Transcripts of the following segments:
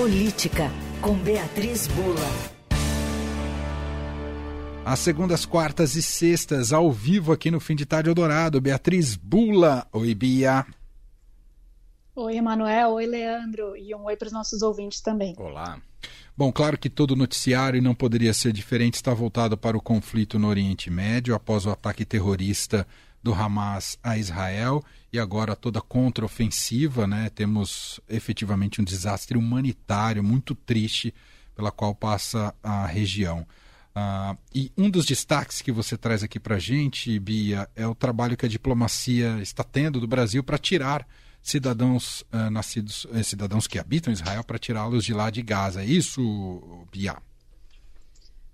Política, com Beatriz Bula. Às segundas, quartas e sextas, ao vivo aqui no Fim de Tarde Eldorado. Beatriz Bula. Oi, Bia. Oi, Emanuel. Oi, Leandro. E um oi para os nossos ouvintes também. Olá. Bom, claro que todo noticiário, e não poderia ser diferente, está voltado para o conflito no Oriente Médio após o ataque terrorista do Hamas a Israel e agora toda contraofensiva, né? Temos efetivamente um desastre humanitário muito triste pela qual passa a região. Uh, e um dos destaques que você traz aqui para a gente, Bia, é o trabalho que a diplomacia está tendo do Brasil para tirar cidadãos uh, nascidos, eh, cidadãos que habitam Israel, para tirá-los de lá de Gaza. É isso, Bia?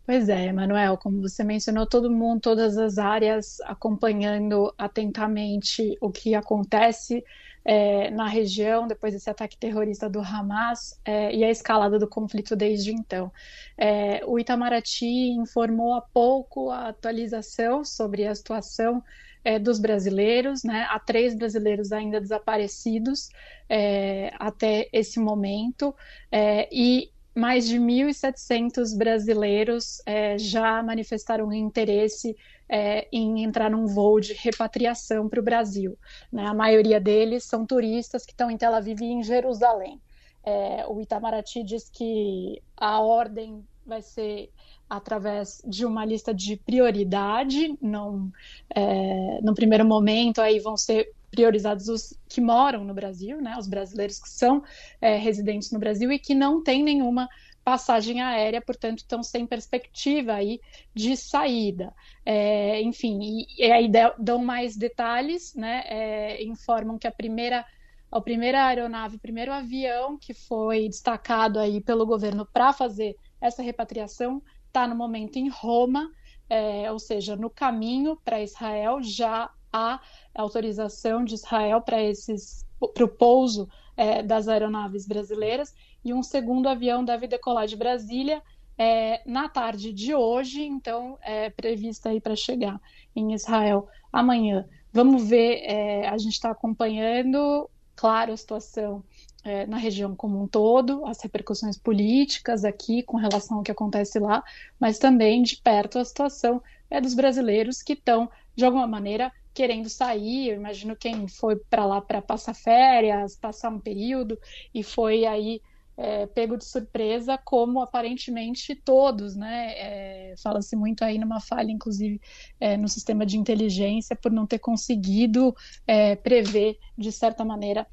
Pois é, Emanuel, como você mencionou, todo mundo, todas as áreas acompanhando atentamente o que acontece é, na região depois desse ataque terrorista do Hamas é, e a escalada do conflito desde então. É, o Itamaraty informou há pouco a atualização sobre a situação é, dos brasileiros, né? Há três brasileiros ainda desaparecidos é, até esse momento, é, e mais de 1.700 brasileiros é, já manifestaram interesse é, em entrar num voo de repatriação para o Brasil. Né? A maioria deles são turistas que estão em Tel Aviv e em Jerusalém. É, o Itamaraty diz que a ordem vai ser através de uma lista de prioridade. Não, é, no primeiro momento, aí vão ser priorizados os que moram no Brasil, né, os brasileiros que são é, residentes no Brasil e que não têm nenhuma passagem aérea, portanto, estão sem perspectiva aí de saída. É, enfim, e, e, aí dão mais detalhes, né, é, informam que a primeira a primeira aeronave, o primeiro avião que foi destacado aí pelo governo para fazer essa repatriação está no momento em Roma, é, ou seja, no caminho para Israel, já há autorização de Israel para esses para o pouso é, das aeronaves brasileiras e um segundo avião deve decolar de Brasília é, na tarde de hoje, então é prevista aí para chegar em Israel amanhã. Vamos ver, é, a gente está acompanhando, claro, a situação é, na região como um todo, as repercussões políticas aqui com relação ao que acontece lá, mas também de perto a situação é dos brasileiros que estão, de alguma maneira, querendo sair. Eu imagino quem foi para lá para passar férias, passar um período e foi aí é, pego de surpresa, como aparentemente todos, né? É, Fala-se muito aí numa falha, inclusive, é, no sistema de inteligência, por não ter conseguido é, prever, de certa maneira,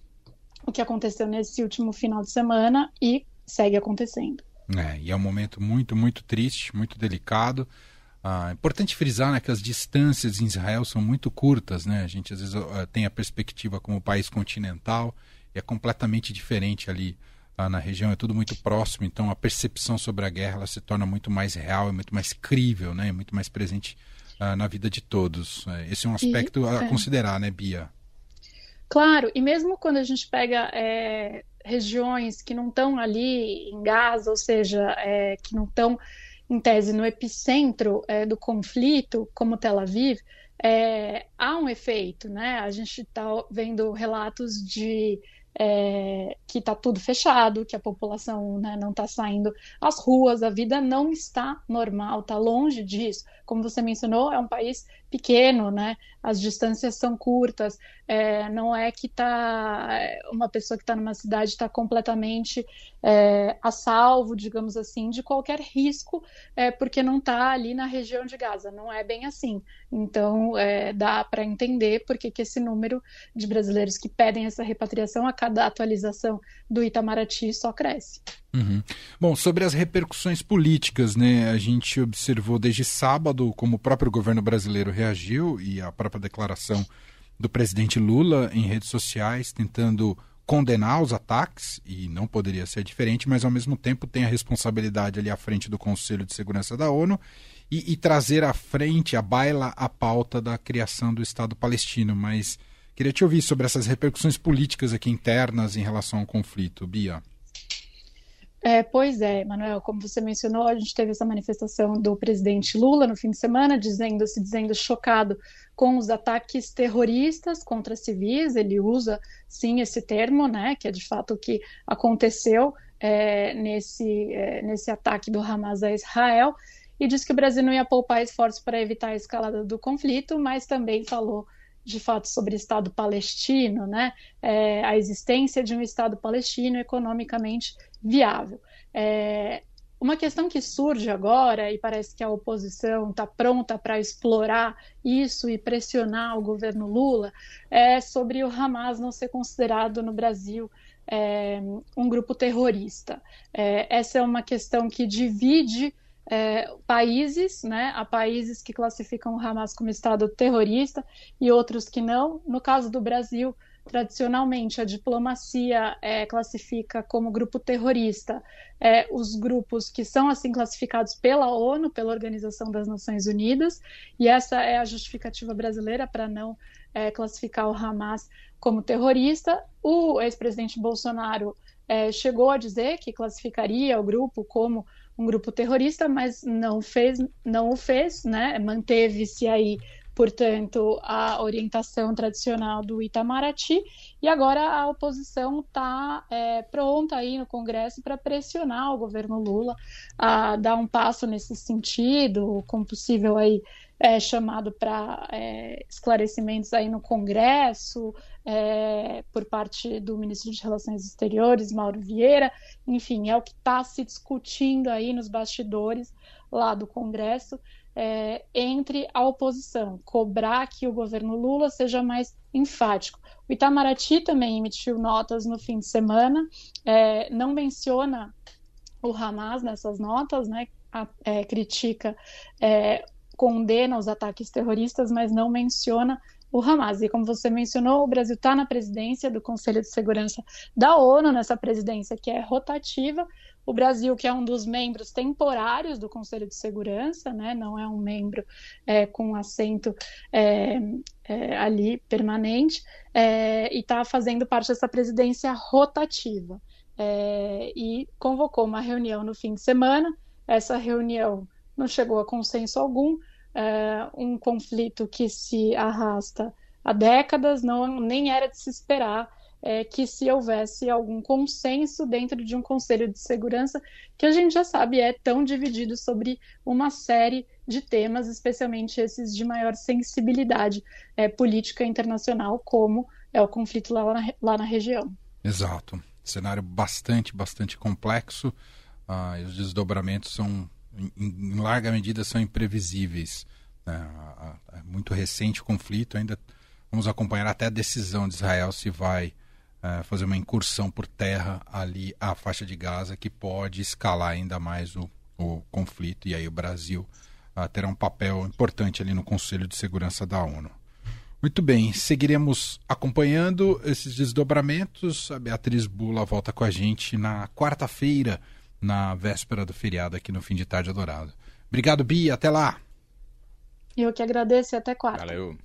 o que aconteceu nesse último final de semana e segue acontecendo. É, e é um momento muito, muito triste, muito delicado. Ah, é importante frisar né, que as distâncias em Israel são muito curtas. Né? A gente às vezes uh, tem a perspectiva como país continental e é completamente diferente ali uh, na região. É tudo muito próximo, então a percepção sobre a guerra ela se torna muito mais real, é muito mais crível, né? é muito mais presente uh, na vida de todos. É, esse é um aspecto e, a é. considerar, né, Bia? Claro, e mesmo quando a gente pega é, regiões que não estão ali em Gaza, ou seja, é, que não estão em tese, no epicentro é, do conflito, como Tel Aviv, é, há um efeito, né? A gente está vendo relatos de é, que está tudo fechado, que a população né, não está saindo às ruas, a vida não está normal, está longe disso. Como você mencionou, é um país pequeno, né? As distâncias são curtas. É, não é que tá uma pessoa que está numa cidade está completamente é, a salvo, digamos assim, de qualquer risco, é, porque não está ali na região de Gaza. Não é bem assim. Então, é, dá para entender porque que esse número de brasileiros que pedem essa repatriação a cada atualização do Itamaraty só cresce. Uhum. Bom, sobre as repercussões políticas, né? A gente observou desde sábado como o próprio governo brasileiro reagiu e a própria declaração do presidente Lula em redes sociais tentando condenar os ataques, e não poderia ser diferente, mas ao mesmo tempo tem a responsabilidade ali à frente do Conselho de Segurança da ONU e, e trazer à frente, a baila, a pauta da criação do Estado palestino. Mas queria te ouvir sobre essas repercussões políticas aqui internas em relação ao conflito, Bia. É, pois é, Manuel, como você mencionou, a gente teve essa manifestação do presidente Lula no fim de semana, dizendo se dizendo chocado com os ataques terroristas contra civis. Ele usa sim esse termo, né, que é de fato o que aconteceu é, nesse, é, nesse ataque do Hamas a Israel, e disse que o Brasil não ia poupar esforços para evitar a escalada do conflito, mas também falou de fato sobre Estado palestino, né? É, a existência de um Estado palestino economicamente viável. É, uma questão que surge agora, e parece que a oposição está pronta para explorar isso e pressionar o governo Lula, é sobre o Hamas não ser considerado no Brasil é, um grupo terrorista. É, essa é uma questão que divide é, países, né? Há países que classificam o Hamas como Estado terrorista e outros que não. No caso do Brasil, tradicionalmente a diplomacia é, classifica como grupo terrorista é, os grupos que são assim classificados pela ONU, pela Organização das Nações Unidas, e essa é a justificativa brasileira para não é, classificar o Hamas como terrorista. O ex-presidente Bolsonaro é, chegou a dizer que classificaria o grupo como um grupo terrorista, mas não fez, não o fez, né? Manteve-se aí portanto, a orientação tradicional do Itamaraty, e agora a oposição está é, pronta aí no Congresso para pressionar o governo Lula a dar um passo nesse sentido, com possível aí é, chamado para é, esclarecimentos aí no Congresso, é, por parte do ministro de Relações Exteriores, Mauro Vieira, enfim, é o que está se discutindo aí nos bastidores lá do Congresso é, entre a oposição, cobrar que o governo Lula seja mais enfático. O Itamaraty também emitiu notas no fim de semana, é, não menciona o Hamas nessas notas, né? A, é, critica, é, condena os ataques terroristas, mas não menciona o Hamas. E como você mencionou, o Brasil está na presidência do Conselho de Segurança da ONU, nessa presidência que é rotativa. O Brasil, que é um dos membros temporários do Conselho de Segurança, né, não é um membro é, com assento é, é, ali permanente, é, e está fazendo parte dessa presidência rotativa. É, e convocou uma reunião no fim de semana. Essa reunião não chegou a consenso algum, é, um conflito que se arrasta há décadas, não, nem era de se esperar é, que se houvesse algum consenso dentro de um Conselho de Segurança, que a gente já sabe é tão dividido sobre uma série de temas, especialmente esses de maior sensibilidade é, política internacional, como é o conflito lá na, lá na região. Exato. Cenário bastante, bastante complexo. Ah, e os desdobramentos são, em, em larga medida, são imprevisíveis. Né? Muito recente o conflito, ainda vamos acompanhar até a decisão de Israel se vai é, fazer uma incursão por terra ali à faixa de Gaza, que pode escalar ainda mais o, o conflito, e aí o Brasil uh, terá um papel importante ali no Conselho de Segurança da ONU. Muito bem, seguiremos acompanhando esses desdobramentos. A Beatriz Bula volta com a gente na quarta-feira, na véspera do feriado aqui no Fim de Tarde Adorado. Obrigado, Bia. Até lá. Eu que agradeço e até quarta. Valeu.